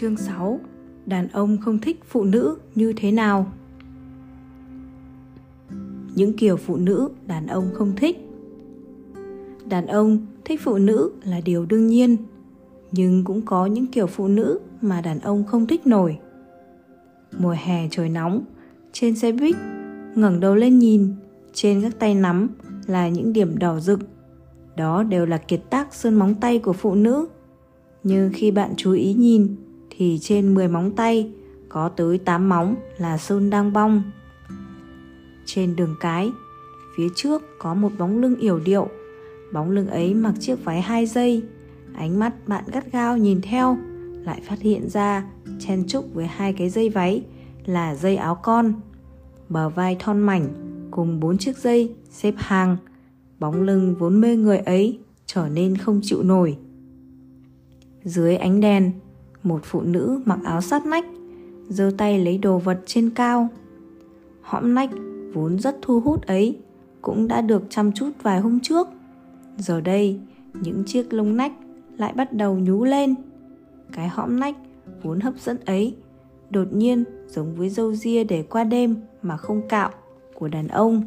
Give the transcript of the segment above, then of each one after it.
Chương 6 Đàn ông không thích phụ nữ như thế nào? Những kiểu phụ nữ đàn ông không thích. Đàn ông thích phụ nữ là điều đương nhiên, Nhưng cũng có những kiểu phụ nữ mà đàn ông không thích nổi. Mùa hè trời nóng, Trên xe buýt, ngẩng đầu lên nhìn, Trên các tay nắm là những điểm đỏ rực. Đó đều là kiệt tác sơn móng tay của phụ nữ. Nhưng khi bạn chú ý nhìn thì trên 10 móng tay có tới 8 móng là sơn đang bong. Trên đường cái, phía trước có một bóng lưng yểu điệu. Bóng lưng ấy mặc chiếc váy hai dây. Ánh mắt bạn gắt gao nhìn theo, lại phát hiện ra chen trúc với hai cái dây váy là dây áo con. Bờ vai thon mảnh cùng bốn chiếc dây xếp hàng. Bóng lưng vốn mê người ấy trở nên không chịu nổi. Dưới ánh đèn, một phụ nữ mặc áo sát nách, giơ tay lấy đồ vật trên cao. Hõm nách vốn rất thu hút ấy, cũng đã được chăm chút vài hôm trước. Giờ đây, những chiếc lông nách lại bắt đầu nhú lên. Cái hõm nách vốn hấp dẫn ấy, đột nhiên giống với râu ria để qua đêm mà không cạo của đàn ông.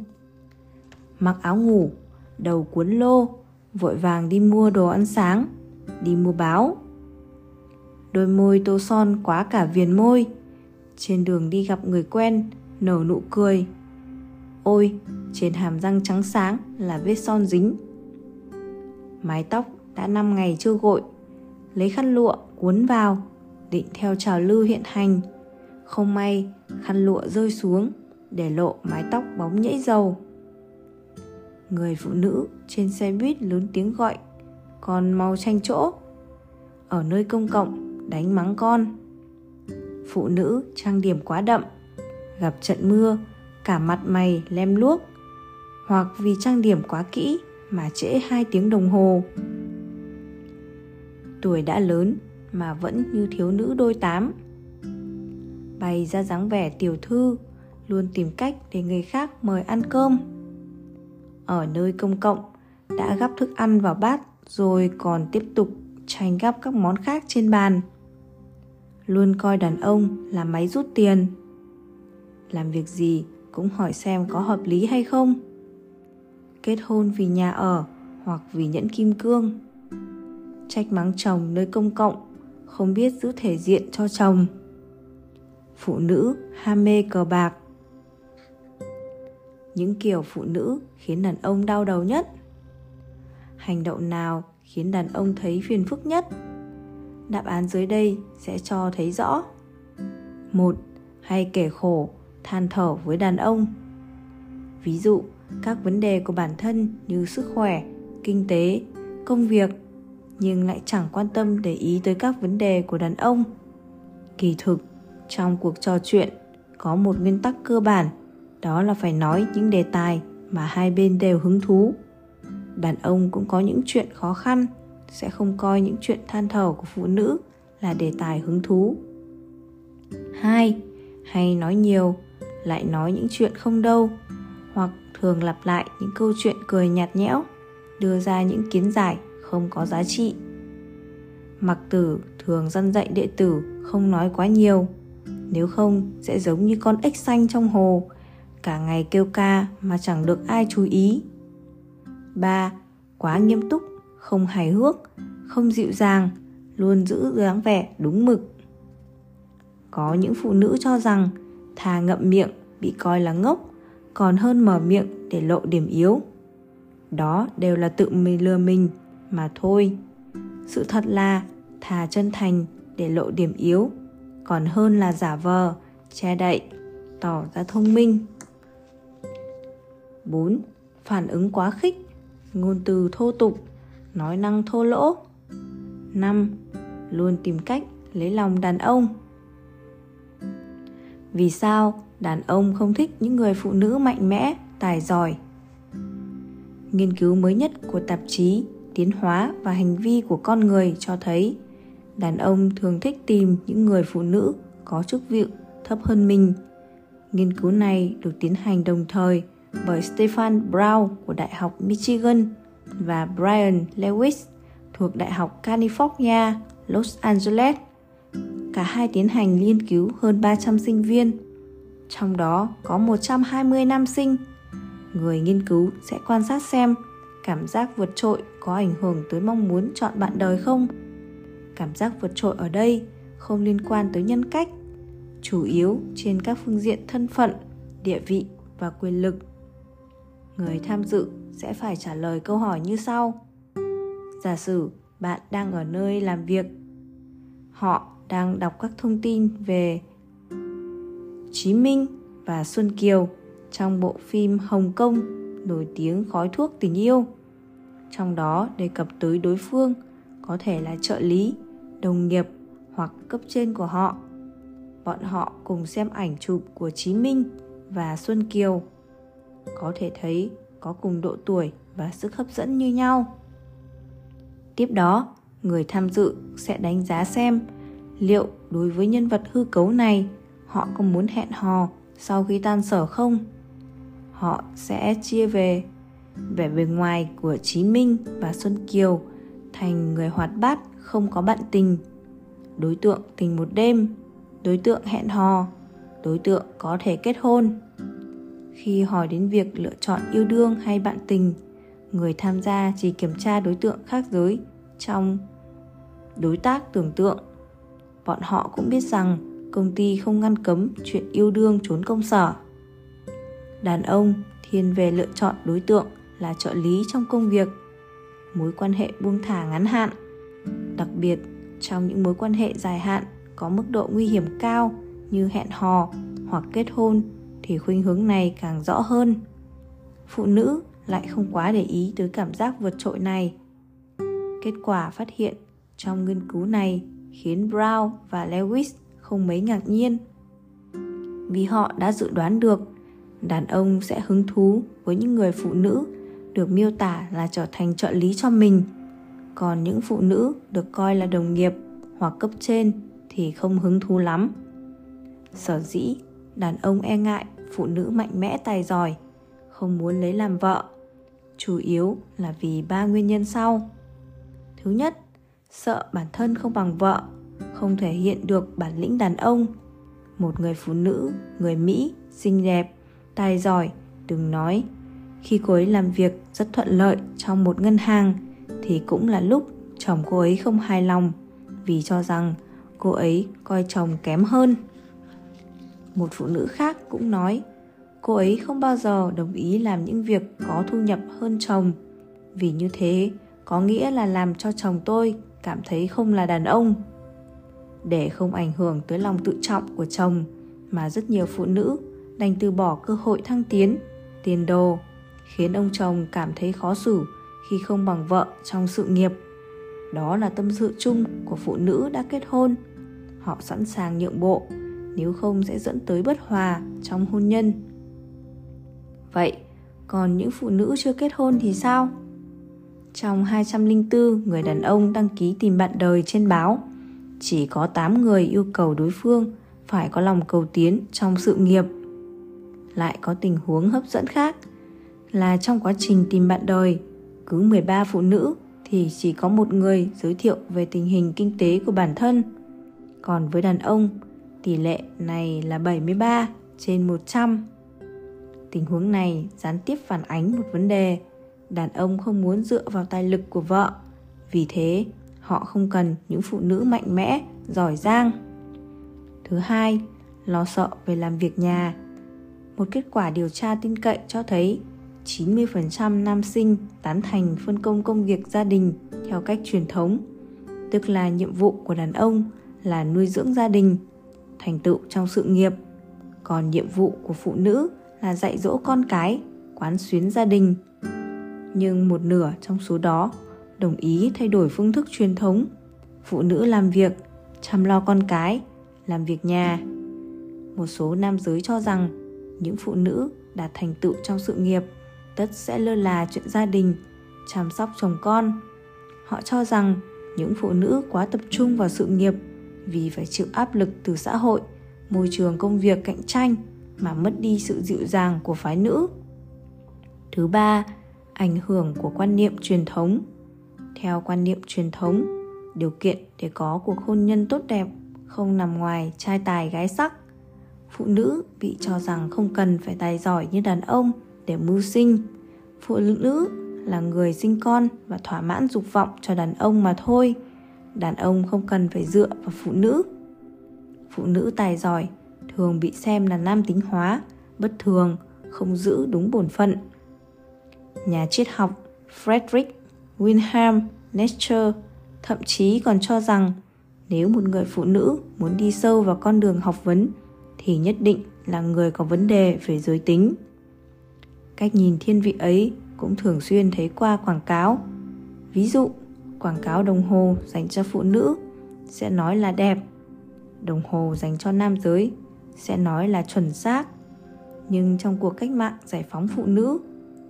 Mặc áo ngủ, đầu cuốn lô, vội vàng đi mua đồ ăn sáng, đi mua báo đôi môi tô son quá cả viền môi. Trên đường đi gặp người quen, nở nụ cười. Ôi, trên hàm răng trắng sáng là vết son dính. Mái tóc đã 5 ngày chưa gội. Lấy khăn lụa cuốn vào, định theo trào lưu hiện hành. Không may, khăn lụa rơi xuống, để lộ mái tóc bóng nhễ dầu. Người phụ nữ trên xe buýt lớn tiếng gọi, còn mau tranh chỗ. Ở nơi công cộng đánh mắng con. Phụ nữ trang điểm quá đậm, gặp trận mưa, cả mặt mày lem luốc. Hoặc vì trang điểm quá kỹ mà trễ hai tiếng đồng hồ. Tuổi đã lớn mà vẫn như thiếu nữ đôi tám. Bày ra dáng vẻ tiểu thư, luôn tìm cách để người khác mời ăn cơm. Ở nơi công cộng, đã gắp thức ăn vào bát, rồi còn tiếp tục tranh gắp các món khác trên bàn luôn coi đàn ông là máy rút tiền. Làm việc gì cũng hỏi xem có hợp lý hay không. Kết hôn vì nhà ở hoặc vì nhẫn kim cương. Trách mắng chồng nơi công cộng, không biết giữ thể diện cho chồng. Phụ nữ ham mê cờ bạc. Những kiểu phụ nữ khiến đàn ông đau đầu nhất. Hành động nào khiến đàn ông thấy phiền phức nhất? Đáp án dưới đây sẽ cho thấy rõ. một Hay kể khổ, than thở với đàn ông. Ví dụ, các vấn đề của bản thân như sức khỏe, kinh tế, công việc nhưng lại chẳng quan tâm để ý tới các vấn đề của đàn ông. Kỳ thực, trong cuộc trò chuyện có một nguyên tắc cơ bản, đó là phải nói những đề tài mà hai bên đều hứng thú. Đàn ông cũng có những chuyện khó khăn sẽ không coi những chuyện than thở của phụ nữ là đề tài hứng thú. 2. Hay nói nhiều, lại nói những chuyện không đâu, hoặc thường lặp lại những câu chuyện cười nhạt nhẽo, đưa ra những kiến giải không có giá trị. Mặc tử thường dăn dạy đệ tử không nói quá nhiều, nếu không sẽ giống như con ếch xanh trong hồ, cả ngày kêu ca mà chẳng được ai chú ý. 3. Quá nghiêm túc không hài hước, không dịu dàng, luôn giữ dáng vẻ đúng mực. Có những phụ nữ cho rằng thà ngậm miệng bị coi là ngốc còn hơn mở miệng để lộ điểm yếu. Đó đều là tự mình lừa mình mà thôi. Sự thật là thà chân thành để lộ điểm yếu còn hơn là giả vờ, che đậy, tỏ ra thông minh. 4. Phản ứng quá khích, ngôn từ thô tục, nói năng thô lỗ 5. Luôn tìm cách lấy lòng đàn ông Vì sao đàn ông không thích những người phụ nữ mạnh mẽ, tài giỏi? Nghiên cứu mới nhất của tạp chí Tiến hóa và hành vi của con người cho thấy đàn ông thường thích tìm những người phụ nữ có chức vụ thấp hơn mình. Nghiên cứu này được tiến hành đồng thời bởi Stefan Brown của Đại học Michigan và Brian Lewis thuộc Đại học California, Los Angeles. cả hai tiến hành nghiên cứu hơn 300 sinh viên. Trong đó có 120 nam sinh. Người nghiên cứu sẽ quan sát xem cảm giác vượt trội có ảnh hưởng tới mong muốn chọn bạn đời không. Cảm giác vượt trội ở đây không liên quan tới nhân cách, chủ yếu trên các phương diện thân phận, địa vị và quyền lực. Người tham dự sẽ phải trả lời câu hỏi như sau. Giả sử bạn đang ở nơi làm việc, họ đang đọc các thông tin về Chí Minh và Xuân Kiều trong bộ phim Hồng Kông nổi tiếng khói thuốc tình yêu. Trong đó đề cập tới đối phương có thể là trợ lý, đồng nghiệp hoặc cấp trên của họ. Bọn họ cùng xem ảnh chụp của Chí Minh và Xuân Kiều. Có thể thấy có cùng độ tuổi và sức hấp dẫn như nhau. Tiếp đó, người tham dự sẽ đánh giá xem liệu đối với nhân vật hư cấu này họ có muốn hẹn hò sau khi tan sở không? Họ sẽ chia về vẻ bề ngoài của Chí Minh và Xuân Kiều thành người hoạt bát không có bạn tình. Đối tượng tình một đêm đối tượng hẹn hò đối tượng có thể kết hôn khi hỏi đến việc lựa chọn yêu đương hay bạn tình, người tham gia chỉ kiểm tra đối tượng khác giới trong đối tác tưởng tượng. Bọn họ cũng biết rằng công ty không ngăn cấm chuyện yêu đương trốn công sở. Đàn ông thiên về lựa chọn đối tượng là trợ lý trong công việc, mối quan hệ buông thả ngắn hạn. Đặc biệt, trong những mối quan hệ dài hạn có mức độ nguy hiểm cao như hẹn hò hoặc kết hôn thì khuynh hướng này càng rõ hơn. Phụ nữ lại không quá để ý tới cảm giác vượt trội này. Kết quả phát hiện trong nghiên cứu này khiến brown và lewis không mấy ngạc nhiên. Vì họ đã dự đoán được đàn ông sẽ hứng thú với những người phụ nữ được miêu tả là trở thành trợ lý cho mình. Còn những phụ nữ được coi là đồng nghiệp hoặc cấp trên thì không hứng thú lắm. Sở dĩ đàn ông e ngại phụ nữ mạnh mẽ tài giỏi, không muốn lấy làm vợ, chủ yếu là vì ba nguyên nhân sau. Thứ nhất, sợ bản thân không bằng vợ, không thể hiện được bản lĩnh đàn ông. Một người phụ nữ, người mỹ, xinh đẹp, tài giỏi, đừng nói. Khi cô ấy làm việc rất thuận lợi trong một ngân hàng, thì cũng là lúc chồng cô ấy không hài lòng, vì cho rằng cô ấy coi chồng kém hơn một phụ nữ khác cũng nói, cô ấy không bao giờ đồng ý làm những việc có thu nhập hơn chồng. Vì như thế, có nghĩa là làm cho chồng tôi cảm thấy không là đàn ông. Để không ảnh hưởng tới lòng tự trọng của chồng, mà rất nhiều phụ nữ đành từ bỏ cơ hội thăng tiến, tiền đồ, khiến ông chồng cảm thấy khó xử khi không bằng vợ trong sự nghiệp. Đó là tâm sự chung của phụ nữ đã kết hôn. Họ sẵn sàng nhượng bộ nếu không sẽ dẫn tới bất hòa trong hôn nhân vậy còn những phụ nữ chưa kết hôn thì sao trong 204 người đàn ông đăng ký tìm bạn đời trên báo chỉ có 8 người yêu cầu đối phương phải có lòng cầu tiến trong sự nghiệp. Lại có tình huống hấp dẫn khác là trong quá trình tìm bạn đời, cứ 13 phụ nữ thì chỉ có một người giới thiệu về tình hình kinh tế của bản thân. Còn với đàn ông, tỷ lệ này là 73 trên 100. Tình huống này gián tiếp phản ánh một vấn đề, đàn ông không muốn dựa vào tài lực của vợ. Vì thế, họ không cần những phụ nữ mạnh mẽ giỏi giang thứ hai lo sợ về làm việc nhà một kết quả điều tra tin cậy cho thấy 90% nam sinh tán thành phân công công việc gia đình theo cách truyền thống, tức là nhiệm vụ của đàn ông là nuôi dưỡng gia đình, thành tựu trong sự nghiệp, còn nhiệm vụ của phụ nữ là dạy dỗ con cái, quán xuyến gia đình. Nhưng một nửa trong số đó đồng ý thay đổi phương thức truyền thống. Phụ nữ làm việc chăm lo con cái làm việc nhà. Một số nam giới cho rằng những phụ nữ đạt thành tựu trong sự nghiệp tất sẽ lơ là chuyện gia đình chăm sóc chồng con. Họ cho rằng những phụ nữ quá tập trung vào sự nghiệp vì phải chịu áp lực từ xã hội, môi trường công việc cạnh tranh mà mất đi sự dịu dàng của phái nữ thứ ba, ảnh hưởng của quan niệm truyền thống theo quan niệm truyền thống, điều kiện để có cuộc hôn nhân tốt đẹp không nằm ngoài trai tài gái sắc. Phụ nữ bị cho rằng không cần phải tài giỏi như đàn ông để mưu sinh. Phụ nữ là người sinh con và thỏa mãn dục vọng cho đàn ông mà thôi. Đàn ông không cần phải dựa vào phụ nữ. Phụ nữ tài giỏi thường bị xem là nam tính hóa, bất thường, không giữ đúng bổn phận. Nhà triết học Frederick Wilhelm Nietzsche thậm chí còn cho rằng nếu một người phụ nữ muốn đi sâu vào con đường học vấn thì nhất định là người có vấn đề về giới tính. Cách nhìn thiên vị ấy cũng thường xuyên thấy qua quảng cáo. Ví dụ, quảng cáo đồng hồ dành cho phụ nữ sẽ nói là đẹp, đồng hồ dành cho nam giới sẽ nói là chuẩn xác. Nhưng trong cuộc cách mạng giải phóng phụ nữ,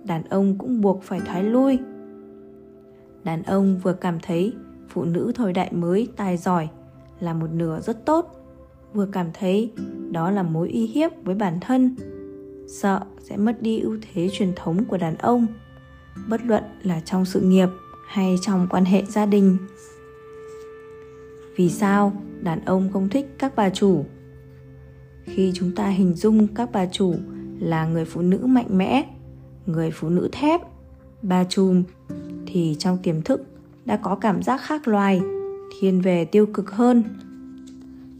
đàn ông cũng buộc phải thoái lui. Đàn ông vừa cảm thấy phụ nữ thời đại mới tài giỏi là một nửa rất tốt, vừa cảm thấy đó là mối uy hiếp với bản thân, sợ sẽ mất đi ưu thế truyền thống của đàn ông, bất luận là trong sự nghiệp hay trong quan hệ gia đình. Vì sao đàn ông không thích các bà chủ? Khi chúng ta hình dung các bà chủ là người phụ nữ mạnh mẽ, người phụ nữ thép, bà trùm thì trong tiềm thức đã có cảm giác khác loài, thiên về tiêu cực hơn.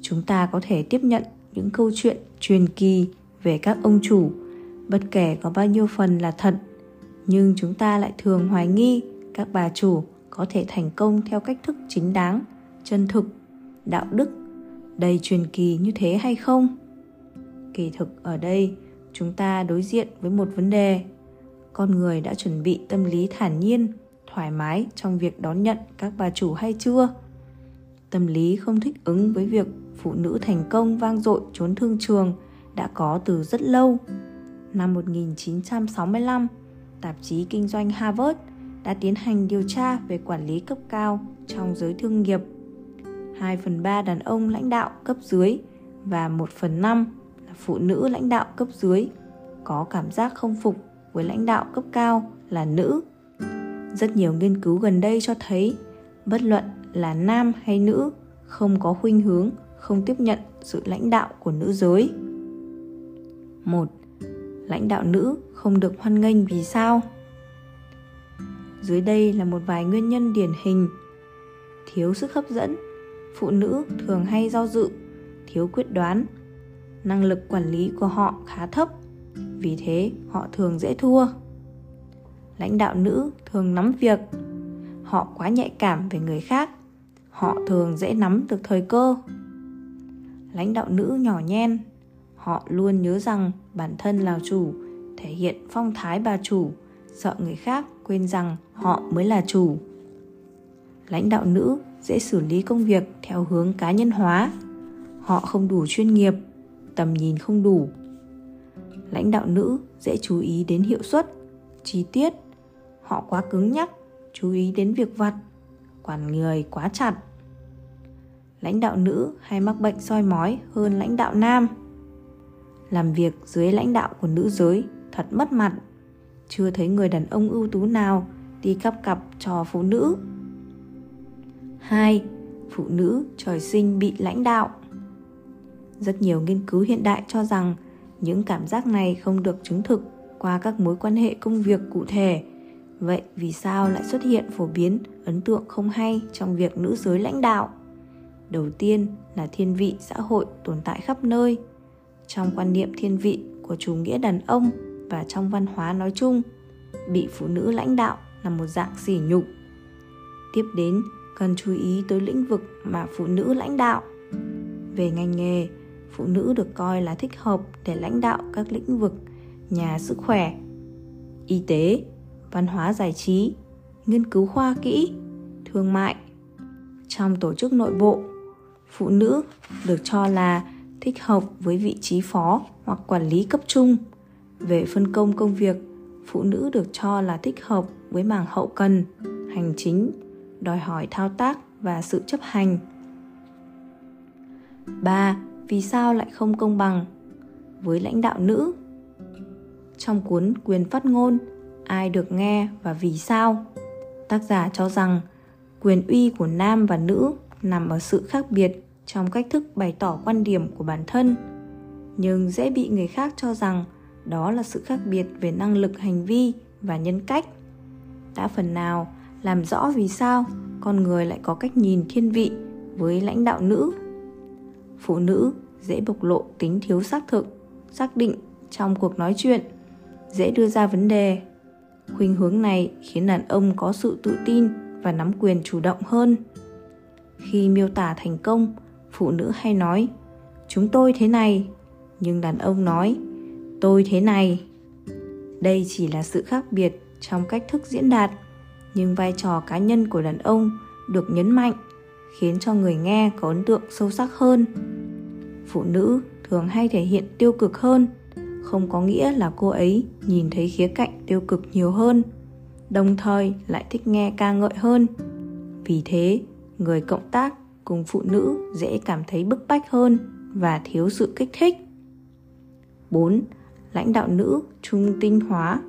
Chúng ta có thể tiếp nhận những câu chuyện truyền kỳ về các ông chủ, bất kể có bao nhiêu phần là thật, nhưng chúng ta lại thường hoài nghi các bà chủ có thể thành công theo cách thức chính đáng, chân thực, đạo đức, đầy truyền kỳ như thế hay không? Kỳ thực ở đây, chúng ta đối diện với một vấn đề. Con người đã chuẩn bị tâm lý thản nhiên thoải mái trong việc đón nhận các bà chủ hay chưa? Tâm lý không thích ứng với việc phụ nữ thành công vang dội trốn thương trường đã có từ rất lâu. Năm 1965, tạp chí kinh doanh Harvard đã tiến hành điều tra về quản lý cấp cao trong giới thương nghiệp. 2 phần 3 đàn ông lãnh đạo cấp dưới và 1 phần 5 là phụ nữ lãnh đạo cấp dưới có cảm giác không phục với lãnh đạo cấp cao là nữ rất nhiều nghiên cứu gần đây cho thấy bất luận là nam hay nữ không có khuynh hướng không tiếp nhận sự lãnh đạo của nữ giới. một, Lãnh đạo nữ không được hoan nghênh vì sao? Dưới đây là một vài nguyên nhân điển hình. Thiếu sức hấp dẫn, phụ nữ thường hay do dự, thiếu quyết đoán. Năng lực quản lý của họ khá thấp, vì thế họ thường dễ thua. Lãnh đạo nữ thường nắm việc. Họ quá nhạy cảm về người khác họ thường dễ nắm được thời cơ. Lãnh đạo nữ nhỏ nhen. Họ luôn nhớ rằng bản thân là chủ thể hiện phong thái bà chủ sợ người khác quên rằng họ mới là chủ. Lãnh đạo nữ dễ xử lý công việc theo hướng cá nhân hóa. Họ không đủ chuyên nghiệp, tầm nhìn không đủ. Lãnh đạo nữ dễ chú ý đến hiệu suất, chi tiết. Họ quá cứng nhắc, chú ý đến việc vặt, quản người quá chặt. Lãnh đạo nữ hay mắc bệnh soi mói hơn lãnh đạo nam. Làm việc dưới lãnh đạo của nữ giới thật mất mặt chưa thấy người đàn ông ưu tú nào đi cắp cặp cho phụ nữ hai, phụ nữ trời sinh bị lãnh đạo rất nhiều nghiên cứu hiện đại cho rằng những cảm giác này không được chứng thực qua các mối quan hệ công việc cụ thể Vậy vì sao lại xuất hiện phổ biến ấn tượng không hay trong việc nữ giới lãnh đạo? Đầu tiên là thiên vị xã hội tồn tại khắp nơi. Trong quan niệm thiên vị của chủ nghĩa đàn ông và trong văn hóa nói chung, bị phụ nữ lãnh đạo là một dạng sỉ nhục. Tiếp đến, cần chú ý tới lĩnh vực mà phụ nữ lãnh đạo. Về ngành nghề, phụ nữ được coi là thích hợp để lãnh đạo các lĩnh vực nhà sức khỏe, y tế, văn hóa giải trí, nghiên cứu khoa kỹ, thương mại. Trong tổ chức nội bộ, phụ nữ được cho là thích hợp với vị trí phó hoặc quản lý cấp trung. Về phân công công việc, phụ nữ được cho là thích hợp với mảng hậu cần, hành chính, đòi hỏi thao tác và sự chấp hành. 3. Vì sao lại không công bằng với lãnh đạo nữ? Trong cuốn Quyền phát ngôn, ai được nghe và vì sao tác giả cho rằng quyền uy của nam và nữ nằm ở sự khác biệt trong cách thức bày tỏ quan điểm của bản thân nhưng dễ bị người khác cho rằng đó là sự khác biệt về năng lực hành vi và nhân cách. Đã phần nào làm rõ vì sao con người lại có cách nhìn thiên vị với lãnh đạo nữ? Phụ nữ dễ bộc lộ tính thiếu xác thực, xác định trong cuộc nói chuyện, dễ đưa ra vấn đề. Khuynh hướng này khiến đàn ông có sự tự tin và nắm quyền chủ động hơn. Khi miêu tả thành công, phụ nữ hay nói, chúng tôi thế này nhưng đàn ông nói tôi thế này. Đây chỉ là sự khác biệt trong cách thức diễn đạt, nhưng vai trò cá nhân của đàn ông được nhấn mạnh, khiến cho người nghe có ấn tượng sâu sắc hơn. Phụ nữ thường hay thể hiện tiêu cực hơn, không có nghĩa là cô ấy nhìn thấy khía cạnh tiêu cực nhiều hơn, đồng thời lại thích nghe ca ngợi hơn. Vì thế, người cộng tác cùng phụ nữ dễ cảm thấy bức bách hơn và thiếu sự kích thích. 4. Lãnh đạo nữ trung tinh hóa,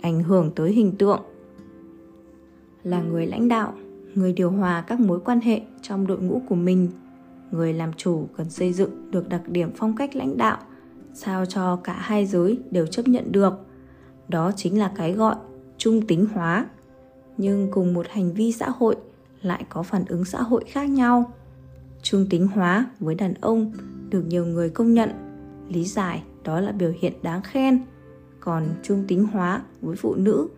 ảnh hưởng tới hình tượng. Là người lãnh đạo, người điều hòa các mối quan hệ trong đội ngũ của mình, người làm chủ cần xây dựng được đặc điểm phong cách lãnh đạo, sao cho cả hai giới đều chấp nhận được. Đó chính là cái gọi trung tính hóa. Nhưng cùng một hành vi xã hội lại có phản ứng xã hội khác nhau. Trung tính hóa với đàn ông được nhiều người công nhận, lý giải đó là biểu hiện đáng khen. Còn trung tính hóa với phụ nữ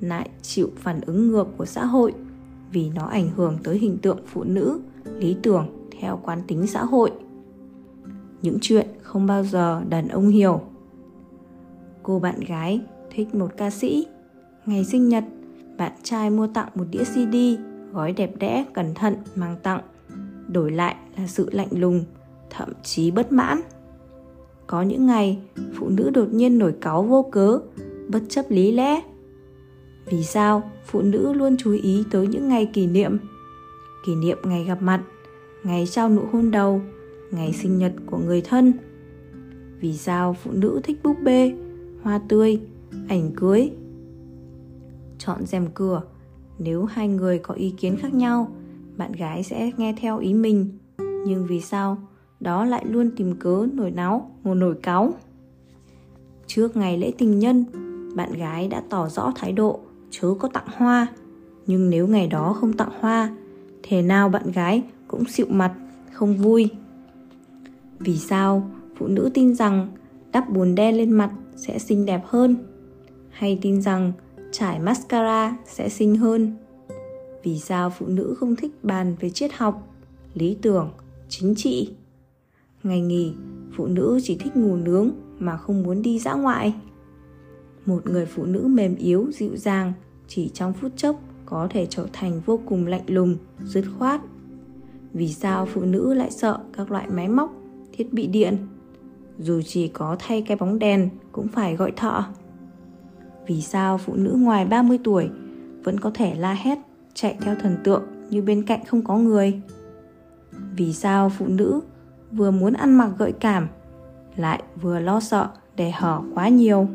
lại chịu phản ứng ngược của xã hội vì nó ảnh hưởng tới hình tượng phụ nữ, lý tưởng theo quán tính xã hội. Những chuyện không bao giờ đàn ông hiểu. Cô bạn gái thích một ca sĩ. Ngày sinh nhật, bạn trai mua tặng một đĩa cd gói đẹp đẽ, cẩn thận, mang tặng. Đổi lại là sự lạnh lùng, thậm chí bất mãn có những ngày, phụ nữ đột nhiên nổi cáu vô cớ, bất chấp lý lẽ. Vì sao phụ nữ luôn chú ý tới những ngày kỷ niệm? Kỷ niệm ngày gặp mặt, ngày trao nụ hôn đầu, ngày sinh nhật của người thân. Vì sao phụ nữ thích búp bê, hoa tươi, ảnh cưới? Chọn rèm cửa, nếu hai người có ý kiến khác nhau, bạn gái sẽ nghe theo ý mình. Nhưng vì sao đó lại luôn tìm cớ nổi náo ngồi nổi cáu trước ngày lễ tình nhân, bạn gái đã tỏ rõ thái độ, chớ có tặng hoa. Nhưng nếu ngày đó không tặng hoa, thế nào bạn gái cũng xịu mặt, không vui. Vì sao phụ nữ tin rằng đắp bùn đen lên mặt sẽ xinh đẹp hơn? Hay tin rằng trải mascara sẽ xinh hơn? Vì sao phụ nữ không thích bàn về triết học, lý tưởng, chính trị? Ngày nghỉ, phụ nữ chỉ thích ngủ nướng mà không muốn đi dã ngoại. Một người phụ nữ mềm yếu, dịu dàng, chỉ trong phút chốc có thể trở thành vô cùng lạnh lùng, dứt khoát. Vì sao phụ nữ lại sợ các loại máy móc, thiết bị điện? Dù chỉ có thay cái bóng đèn cũng phải gọi thợ. Vì sao phụ nữ ngoài 30 tuổi vẫn có thể la hét, chạy theo thần tượng như bên cạnh không có người? Vì sao phụ nữ vừa muốn ăn mặc gợi cảm lại vừa lo sợ để hở quá nhiều.